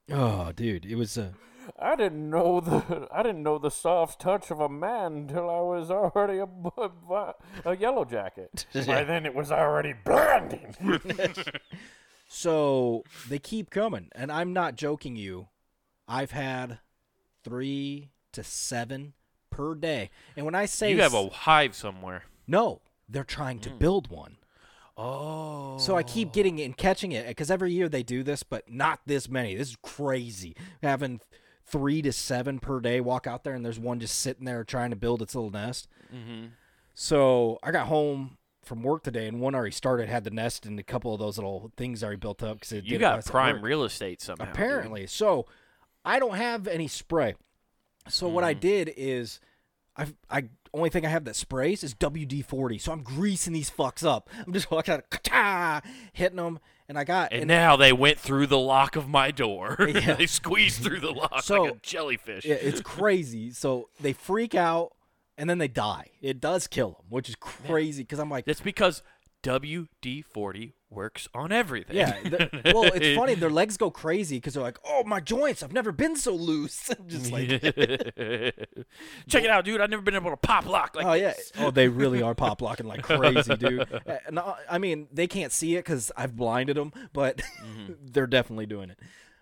Oh, dude, it was. Uh, I didn't know the I didn't know the soft touch of a man until I was already a, bu- bu- a yellow jacket. By then it was already blinding. so they keep coming, and I'm not joking you. I've had three to seven per day, and when I say you have a hive somewhere. no, they're trying to hmm. build one. Oh. So I keep getting it and catching it because every year they do this, but not this many. This is crazy. Having three to seven per day walk out there, and there's one just sitting there trying to build its little nest. Mm-hmm. So I got home from work today, and one already started, had the nest, and a couple of those little things already built up because You got prime real estate somehow. dude. apparently. So I don't have any spray. So what Mm-hmm. I did is, I I only thing I have that sprays is WD forty. So I'm greasing these fucks up. I'm just walking out, hitting them, and I got And now they went through the lock of my door. Yeah. they squeezed through the lock So- like a jellyfish. Yeah, it's crazy. So they freak out and then they die. It does kill them, which is crazy because I'm like, That's because WD 40 works on everything. yeah. th- well, it's funny. Their legs go crazy because they're like, oh, my joints. I've never been so loose. Just like, Check it out, dude. I've never been able to pop lock like oh yeah. this. Oh, they really are pop locking like crazy, dude. Uh, no, I mean, they can't see it because I've blinded them, but they're definitely doing it.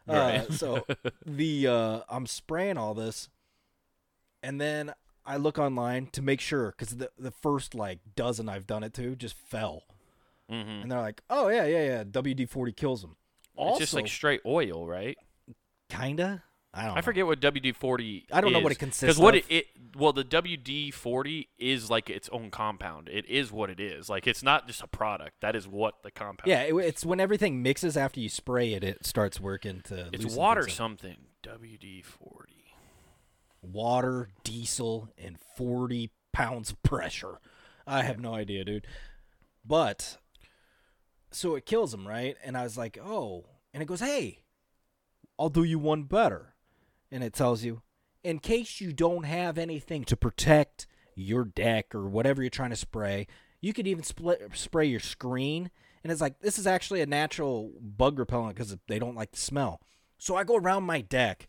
Uh, so the uh, I'm spraying all this, and then I look online to make sure because the the first like dozen I've done it to just fell, Mhm. and they're like, "Oh yeah, yeah, yeah, WD forty kills them." Also, It's just like straight oil, right? kinda. I don't. I know. forget what WD forty. I don't know what it consists what of. it, it well the WD forty is like its own compound. It is what it is. Like it's not just a product. That is what the compound. Yeah, it, it's when everything mixes after you spray it, it starts working to. it's water something. WD forty. water, diesel, and 40 pounds of pressure. I have no idea, dude. But so it kills him, right? And I was like, oh. And it goes, hey, I'll do you one better. And it tells you, in case you don't have anything to protect your deck or whatever you're trying to spray, you could even split, spray your screen. And it's like, this is actually a natural bug repellent because they don't like the smell. So I go around my deck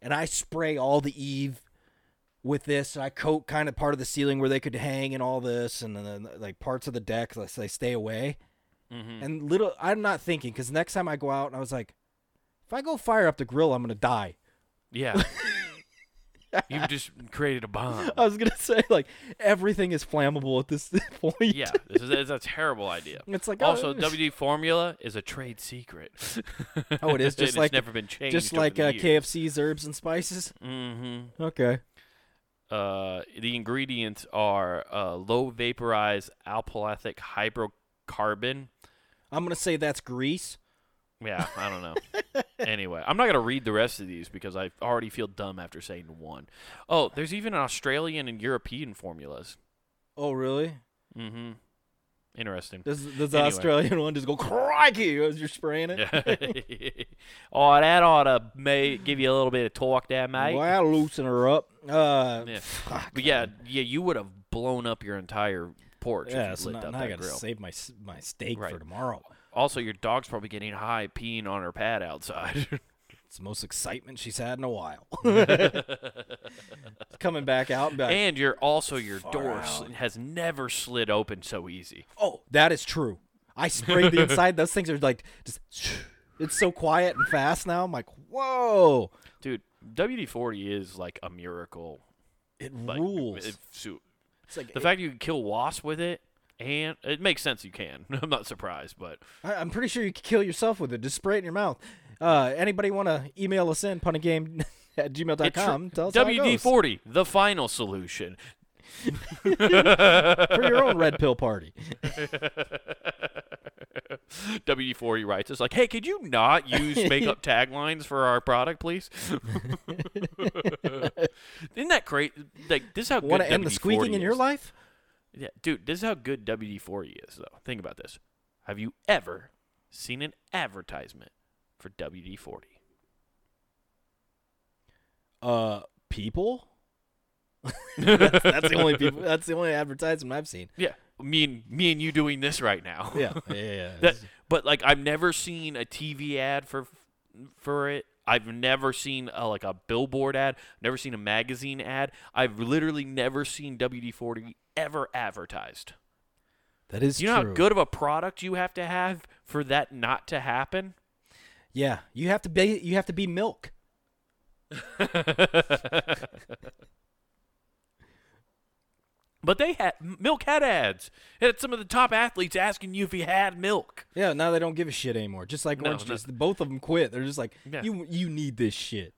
and I spray all the Eve with this. And I coat kind of part of the ceiling where they could hang and all this, and then like parts of the deck so they stay away. Mm-hmm. And little, I'm not thinking because next time I go out, and I was like, if I go fire up the grill, I'm gonna die. Yeah. you just created a bomb. I was gonna say like everything is flammable at this point. Yeah, this is it's a terrible idea. It's like Also, oh, WD formula is a trade secret. Oh, it is? Just like- it's never been changed. just like uh. KFC's herbs and spices. Mm-hmm. Okay. Uh, the ingredients are uh, low vaporized alphalathic hydrocarbon. I'm gonna say that's grease. Yeah, I don't know. anyway, I'm not gonna read the rest of these because I already feel dumb after saying one. Oh, there's even Australian and European formulas. Oh really? Mm-hmm. Interesting. Does does the Anyway. Australian one just go crikey as you're spraying it? oh, that ought to may give you a little bit of torque there, mate. Well, I'll loosen her up. Uh, Yeah. fuck. But yeah, yeah, you would have blown up your entire porch Yeah, if so you now, now that I gotta grill. save my my steak for tomorrow. Also, your dog's probably getting high peeing on her pad outside. It's the most excitement she's had in a while. Coming back out and like, and you're also your door sl- has never slid open so easy. oh, that is true. I sprayed the inside. Those things are like just. It's so quiet and fast now. I'm like, whoa! Dude, WD forty is like a miracle. It Like, rules. it- so- it's like the fact you can kill wasps with it, and it makes sense you can. I'm not surprised, but I, I'm pretty sure you could kill yourself with it. Just spray it in your mouth. Uh, anybody want to email us in punandgame at gmail.com? Tell us how it WD goes. forty, the final solution. for your own red pill party. WD forty writes us like, "Hey, could you not use makeup taglines for our product, please?" Isn't that great? Like this is how good Want to end the WD-40 squeaking in your life? Yeah, dude, this is how good WD forty is though. Think about this. Have you ever seen an advertisement for WD forty? Uh, people. that's, that's the only people. That's the only advertisement I've seen. Yeah, me and me and you doing this right now. Yeah, yeah, yeah. That, but like I've never seen a TV ad for for it. I've never seen a, like a billboard ad. Never seen a magazine ad. I've literally never seen WD-40 ever advertised. that is you know true. how good of a product you have to have for that not to happen? Yeah, you have to be. You have to be milk. But they had milk had ads. It had some of the top athletes asking you if you had milk. Yeah, now they don't give a shit anymore. Just like No, orange juice, both of them quit. They're just like, Yeah. you you need this shit.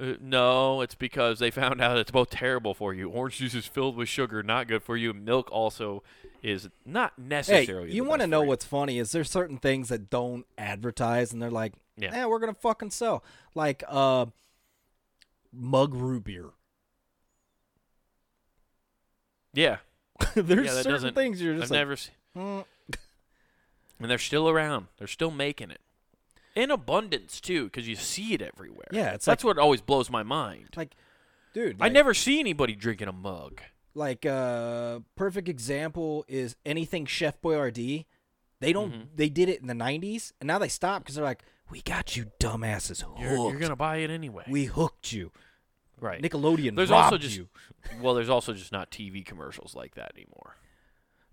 Uh, no, it's because they found out it's both terrible for you. Orange juice is filled with sugar, not good for you. Milk also is not necessarily. Hey, you want to know what's funny is there's certain things that don't advertise, and they're like, Yeah. yeah, we're gonna fucking sell, like uh, mug root beer. Yeah, there's Yeah, certain things you're I've just like, never seen. "Mm." And they're still around. They're still making it in abundance too, because you see it everywhere. Yeah, it's that's what always blows my mind. like, dude, I never see anybody drinking a mug. like uh perfect example is anything Chef Boyardee. They don't. Mm-hmm. They did it in the '90s, and now they stopped because they're like, "We got you, dumbasses, hooked. You're, you're gonna buy it anyway, We hooked you. Right? Nickelodeon There's robbed also just you." well, there's also just not TV commercials like that anymore.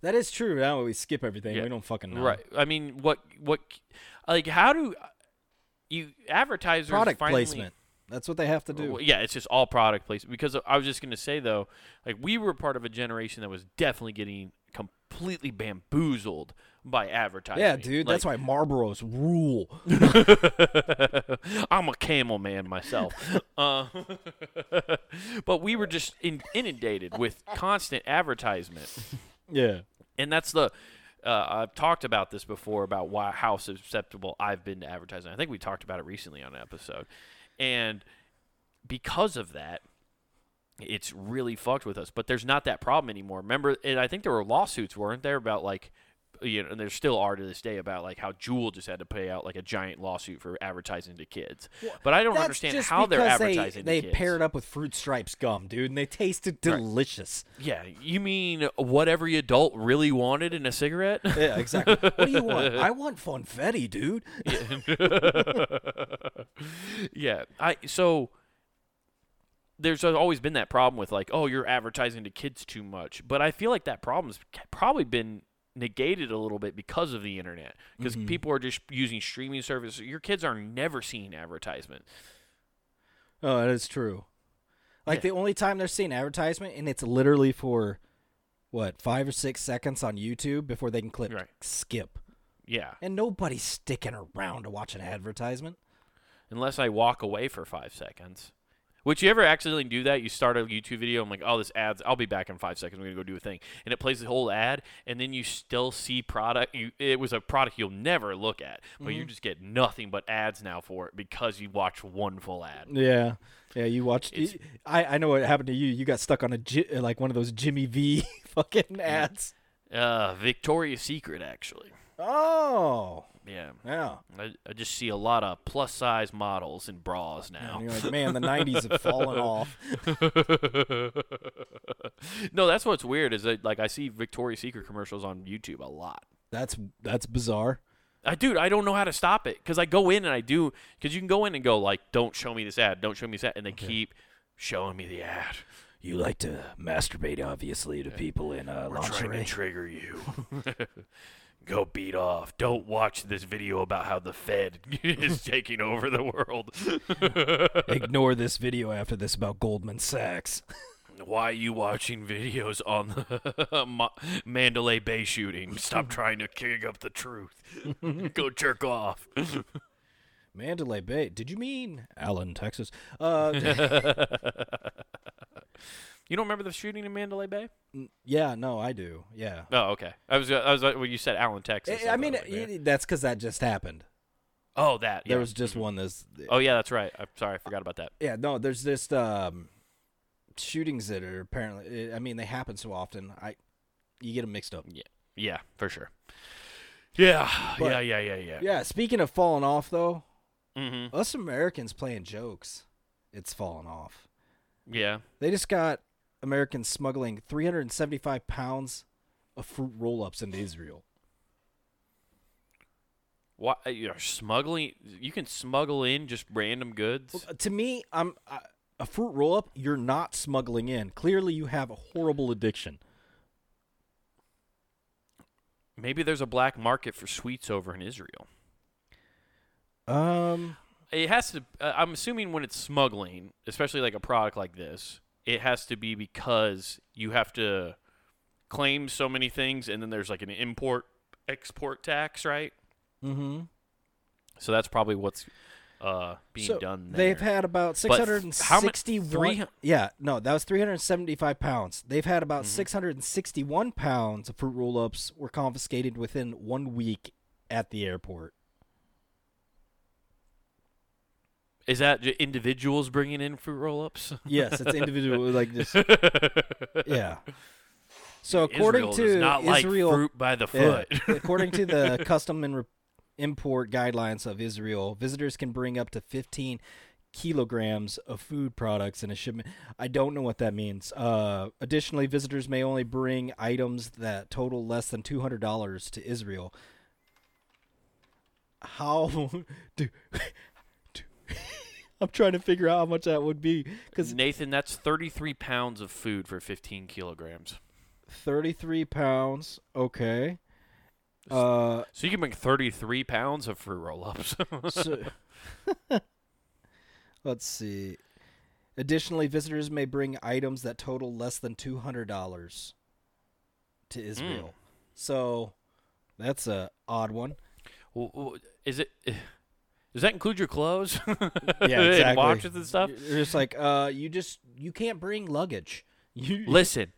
That is true. Now we skip everything. Yeah. We don't fucking know. Right. I mean, what what like how do you advertisers Product finally, placement. That's what they have to do. Well, yeah, it's just all product placement. Because I was just gonna say though, like we were part of a generation that was definitely getting completely bamboozled by advertising. yeah, dude. That's why Marlboros rule. I'm a camel man myself. uh, but we were just in, inundated with constant advertisement. Yeah. and that's the uh, I've talked about this before about why how susceptible I've been to advertising. I think we talked about it recently on an episode, and because of that, it's really fucked with us. But there's not that problem anymore. Remember, and I think there were lawsuits, weren't there, about like. You know, and there still are to this day about like how Juul just had to pay out like a giant lawsuit for advertising to kids. but I don't understand how they're advertising They, they paired up with Fruit Stripes gum, dude, and they tasted Right. delicious. Yeah, you mean what every adult really wanted in a cigarette? Yeah, exactly. what do you want? I want funfetti, dude. yeah. yeah, I so there's always been that problem with like, oh, you're advertising to kids too much. But I feel like that problem's probably been negated a little bit because of the internet because Mm-hmm. people are just using streaming services. Your kids are never seeing advertisement. Oh, that is true. Like Yeah. the only time they're seeing advertisement, and it's literally for what five or six seconds on YouTube before they can click Right. skip. Yeah, And nobody's sticking around to watch an advertisement. unless I walk away for five seconds. Would you ever accidentally do that? You start a YouTube video, I'm like, oh, this ad's. I'll be back in five seconds. I'm gonna go do a thing, and it plays the whole ad, and then you still see product. You, it was a product you'll never look at, but Mm-hmm. you just get nothing but ads now for it because you watch one full ad. Yeah, yeah. You watched. It's- I I know what happened to you. You got stuck on a like one of those Jimmy V fucking ads. Uh, Victoria's Secret, actually. Oh, Yeah, yeah. I, I just see a lot of plus size models in bras now. And you're like, man, the '90s have fallen off. no, that's what's weird is that like I see Victoria's Secret commercials on YouTube a lot. That's that's bizarre. I dude, I don't know how to stop it because I go in and I do because you can go in and go like, don't show me this ad, don't show me this ad, and they keep showing me the ad. You like to masturbate, obviously, to people in uh, We're trying to trigger you. go beat off. Don't watch this video about how the Fed is taking over the world. Ignore this video after this about Goldman Sachs. Why are you watching videos on the Mandalay Bay shooting? Stop trying to kick up the truth. Go jerk off. Mandalay Bay. Did you mean Allen, Texas? Uh, You don't remember the shooting in Mandalay Bay? Yeah, no, I do. Yeah. Oh, okay. I was I was when you said Allen, Texas. I, I mean, was it- that's because that just happened. oh, that There was just Mhm. one this. Oh yeah, that's right. I'm sorry, I forgot about that. Yeah, no, there's just um, shootings that are apparently. I mean, they happen so often. I, you get them mixed up. Yeah, for sure. Yeah, But- yeah, yeah, yeah, yeah. Yeah. Speaking of falling off, though, Mm-hmm. us Americans playing jokes, it's falling off. Yeah. They just got Americans smuggling 375 pounds of fruit roll-ups into Israel. Why you're smuggling? You can smuggle in just random goods. Well, to me, I'm I, a fruit roll-up. You're not smuggling in. Clearly, you have a horrible addiction. Maybe there's a black market for sweets over in Israel. Um, It has to. Uh, I'm assuming when it's smuggling, especially like a product like this, it has to be because you have to claim so many things, and then there's like an import export tax, right? mm-hmm. So that's probably what's uh, being so done. There. They've had about how mu- 661. three yeah, no, that was 375 pounds. They've had about Mhm. 661 pounds of fruit roll-ups were confiscated within one week at the airport. Is that individuals bringing in fruit roll-ups? Yes, it's individual, like this. Yeah. So according Israel to not like Israel, fruit by the Yeah. foot. according to the custom and re- import guidelines of Israel, visitors can bring up to 15 kilograms of food products in a shipment. I don't know what that means. Uh, additionally, visitors may only bring items that total less than $200 to Israel. How do I'm trying to figure out how much that would be because Nathan, that's 33 pounds of food for 15 kilograms. 33 pounds. Okay. Uh, So you can make 33 pounds of fruit roll-ups. so, let's see. Additionally, visitors may bring items that total less than two hundred dollars to Israel. So that's a odd one. W- w- Is it? Does that include your clothes? Yeah, and exactly. watches and stuff. You're just like, uh, you just you can't bring luggage. You Listen,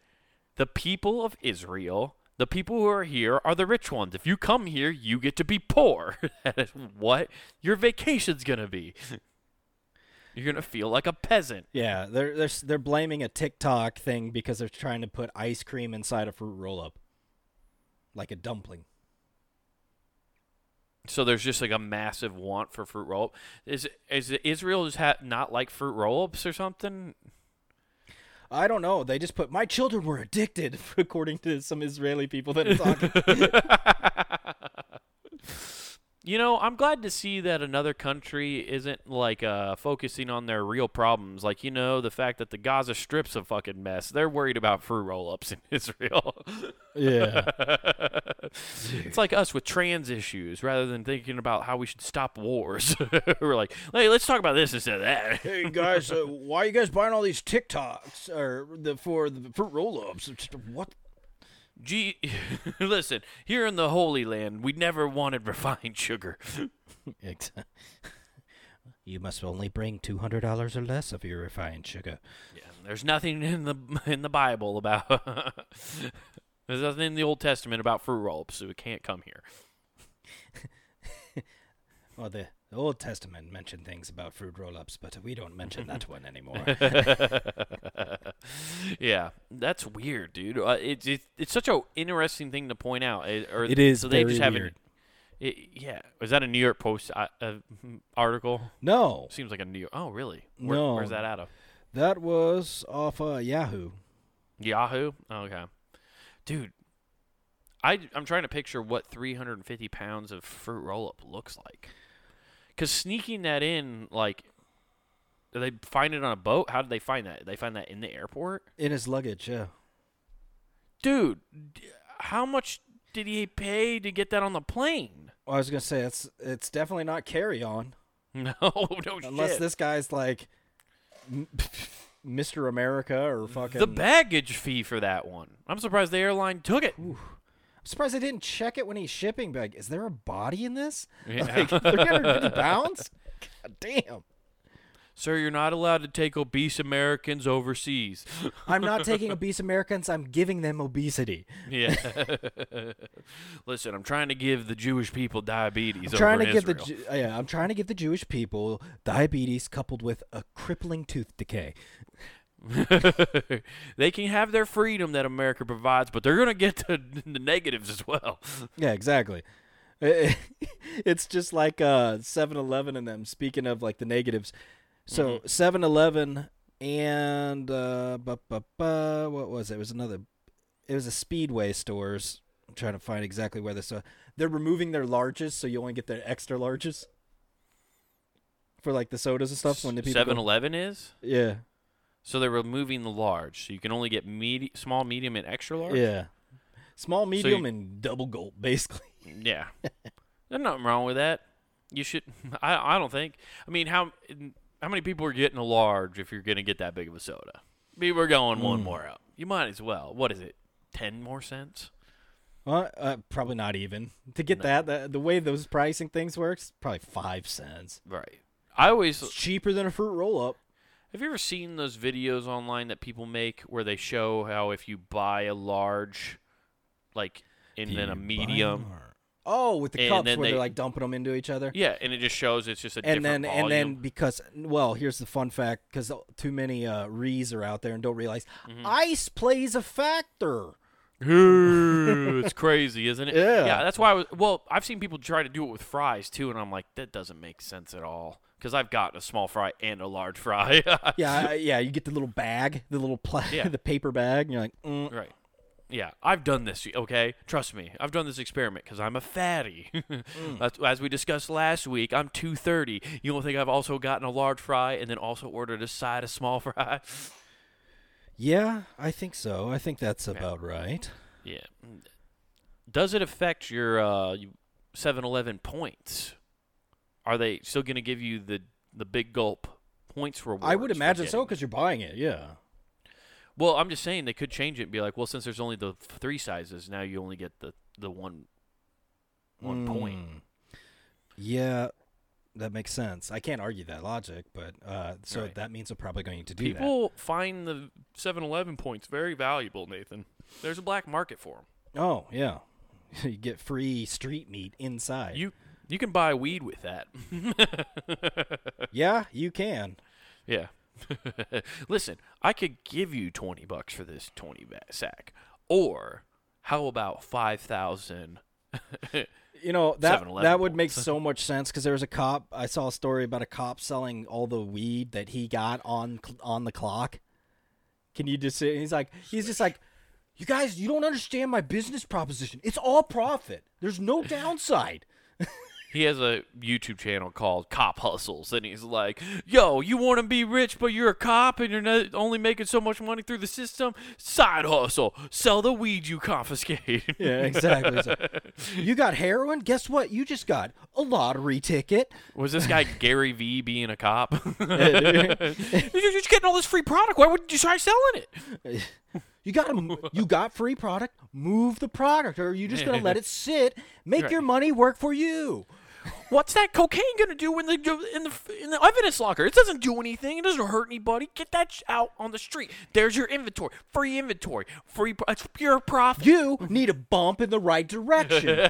the people of Israel, the people who are here, are the rich ones. If you come here, you get to be poor. that is what your vacation's gonna be. You're gonna feel like a peasant. Yeah, they're they're they're blaming a TikTok thing because they're trying to put ice cream inside a fruit roll up, like a dumpling. So there's just like a massive want for fruit roll. Is is Israel just ha- not like fruit roll-ups or something? I don't know. They just put my children were addicted, according to some Israeli people that are talking. You know, I'm glad to see that another country isn't like uh, focusing on their real problems. Like, you know, the fact that the Gaza Strip's a fucking mess. They're worried about fruit roll-ups in Israel. yeah. it's like us with trans issues, rather than thinking about how we should stop wars. We're like, hey, let's talk about this instead of that. Hey guys, uh, why are you guys buying all these TikToks or the for the fruit roll-ups? What? Gee, listen, here in the Holy Land, we never wanted refined sugar. You must only bring two hundred dollars or less of your refined sugar. Yeah, there's nothing in the in the Bible about. there's nothing in the Old Testament about fruit roll-ups, so it can't come here. Well, the, the Old Testament mentioned things about fruit roll-ups, but we don't mention that one anymore. yeah, that's weird, dude. Uh, it's it, it's such a interesting thing to point out. It, or, It is So they just haven't. weird. It, yeah, was that a New York Post uh, uh, article? No, Seems like a New York. Oh, really? Where, No. Where's that out of? that was off uh, Yahoo. Yahoo. Oh, okay, dude. I I'm trying to picture what 350 pounds of fruit roll-up looks like. Cause sneaking that in, like, do they find it on a boat? How did they find that? They find that in the airport, In his luggage, yeah. dude. d- How much did he pay to get that on the plane? Well, I was gonna say it's it's definitely not carry on No, no unless shit. this guy's like m- Mr. America or fucking. the baggage fee for that one. I'm surprised the airline took it. I'm surprised they didn't check it when he's shipping back. Is there a body in this? Yeah. Like 350 pounds? God damn. Sir, you're not allowed to take obese Americans overseas. I'm not taking obese Americans. I'm giving them obesity. yeah. Listen, I'm trying to give the Jewish people diabetes I'm trying over to give the Israel. Ju- yeah, I'm trying to give the Jewish people diabetes coupled with a crippling tooth decay. they can have their freedom that America provides, but they're going to get the, the negatives as well. Yeah, exactly. it's just like uh 7-Eleven and them speaking of like the negatives. So 7-Eleven and uh bu- bu- bu- what was it? It was another it was a Speedway stores. I'm trying to find exactly where this uh, they're removing their larges so you only get their extra larges. For like the sodas and stuff when the people go- 7-Eleven is? Yeah. So they're removing the large, so you can only get medi- small, medium, and extra large. Yeah. Small, medium, you- and double gulp, basically. Yeah. There's nothing wrong with that. You should. I. I don't think. I mean, how how many people are getting a large if you're gonna get that big of a soda? People are going one Mm. more up. You might as well. What is it? Ten more cents? Well, uh, probably not even to get No. that. The, the way those pricing things works, probably five cents. Right. I always. It's cheaper than a fruit roll up. Have you ever seen those videos online that people make where they show how if you buy a large, like, and then a medium, Oh, with the And cups where they- they're like dumping them into each other. yeah, and it just shows it's just a and then different and then because well, here's the fun fact because too many uh, rees are out there and don't realize Mm-hmm. ice plays a factor. Ooh, it's crazy, isn't it? Yeah. Yeah, that's why I was. Well, I've seen people try to do it with fries too, and I'm like, that doesn't make sense at all. Because I've gotten a small fry and a large fry. Yeah, yeah. You get the little bag, the little pla- Yeah. the paper bag, and you're like, mm. right. Yeah, I've done this. Okay, trust me, I've done this experiment because I'm a fatty. That's, as we discussed last week, I'm 230. You don't think I've also gotten a large fry and then also ordered a side of small fry? yeah, I think so. I think that's about right. yeah. Does it affect your uh, 7-Eleven points? Are they still going to give you the the big gulp points reward? I would imagine so because you're buying it. Yeah. Well, I'm just saying they could change it and be like, well, since there's only the three sizes, now you only get the the one one point. Mm. Yeah, that makes sense. I can't argue that logic, but uh, so Right. that means they're probably going to do that. People find the 7-Eleven points very valuable, Nathan. There's a black market for them. Oh yeah, you get free street meat inside. You you can buy weed with that. yeah, you can. yeah. Listen, I could give you 20 bucks for this 20 ba- sack. Or how about 5,000? You know that 7-Eleven that would make so much sense because there was a cop. I saw a story about a cop selling all the weed that he got on on the clock. Can you just? He's like, he's just like, you guys, you don't understand my business proposition. It's all profit. There's no downside. He has a YouTube channel called Cop Hustles, and he's like, "Yo, you want to be rich, but you're a cop and you're not only making so much money through the system? Side hustle, sell the weed you confiscate." Yeah, exactly. So, you got heroin? Guess what? You just got a lottery ticket. Was this guy Gary V being a cop? you're just getting all this free product. Why wouldn't you try selling it? You got to you got free product. Move the product, or are you just gonna let it sit? Make Right. your money work for you. What's that cocaine gonna do in the in the in the evidence locker? It doesn't do anything. It doesn't hurt anybody. Get that sh- out on the street. There's your inventory. Free inventory. Free. pro- It's pure profit. You need a bump in the right direction.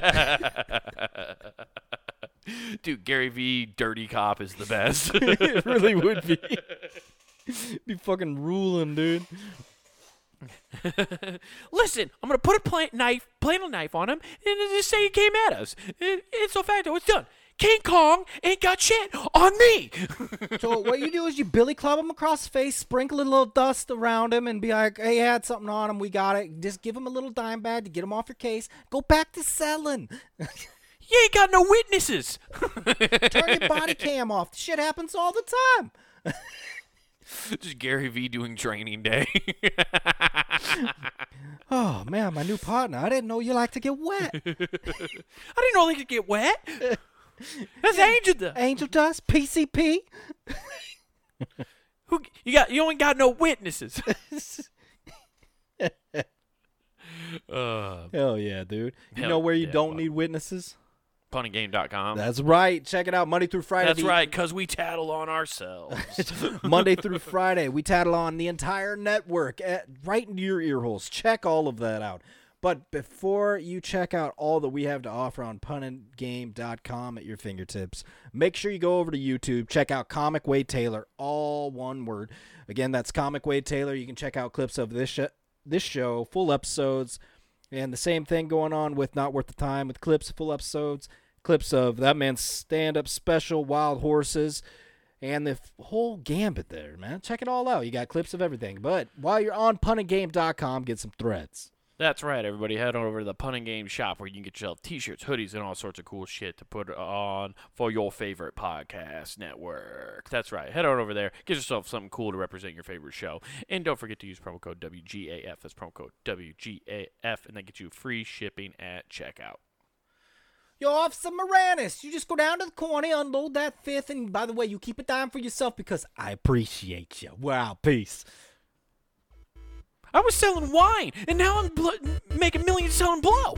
Dude, Gary V. Dirty Cop is the best. it really would be. be fucking ruling, dude. Listen, I'm gonna put a plant knife, plant knife on him, and just say he came at us. It, it's so facto, it's done. King Kong ain't got shit on me. So what you do is you billy club him across the face, sprinkle a little dust around him, and be like, "Hey, he had something on him. We got it. Just give him a little dime bag to get him off your case. Go back to selling. you ain't got no witnesses. Turn your body cam off. Shit happens all the time." just Gary V. doing training day. Oh man, my new partner. I didn't know you like to get wet. I didn't know they could get wet. That's Angel. Dust. Angel dust, PCP. Who you got? You ain't got no witnesses. uh, Hell yeah, dude. You know where you yeah, don't fuck. need witnesses? punandgame.com. That's right. Check it out Monday through Friday. That's The- right, because we tattle on ourselves. Monday through Friday. We tattle on the entire network at, right into your ear holes. Check all of that out. But before you check out all that we have to offer on punandgame.com at your fingertips, make sure you go over to YouTube. Check out Comic Wade Taylor, all one word. Again, that's Comic Wade Taylor. You can check out clips of this sh- this show, full episodes, and the same thing going on with Not Worth the Time with clips, full episodes, clips of that man's stand up special, Wild Horses and the f- whole gambit there, man. Check it all out. You got clips of everything. But while you're on punandgame.com, get some threads. That's right, everybody. Head on over to the Punning Game shop where you can get yourself t-shirts, hoodies, and all sorts of cool shit to put on for your favorite podcast network. That's right. Head on over there. Get yourself something cool to represent your favorite show. And don't forget to use promo code WGAF. That's promo code WGAF, and that gets you free shipping at checkout. Yo, Officer Moranis, you just go down to the corner, unload that fifth, and by the way, you keep it down for yourself because I appreciate you. Wow, peace. I was selling wine, and now I'm bl- making millions selling blow.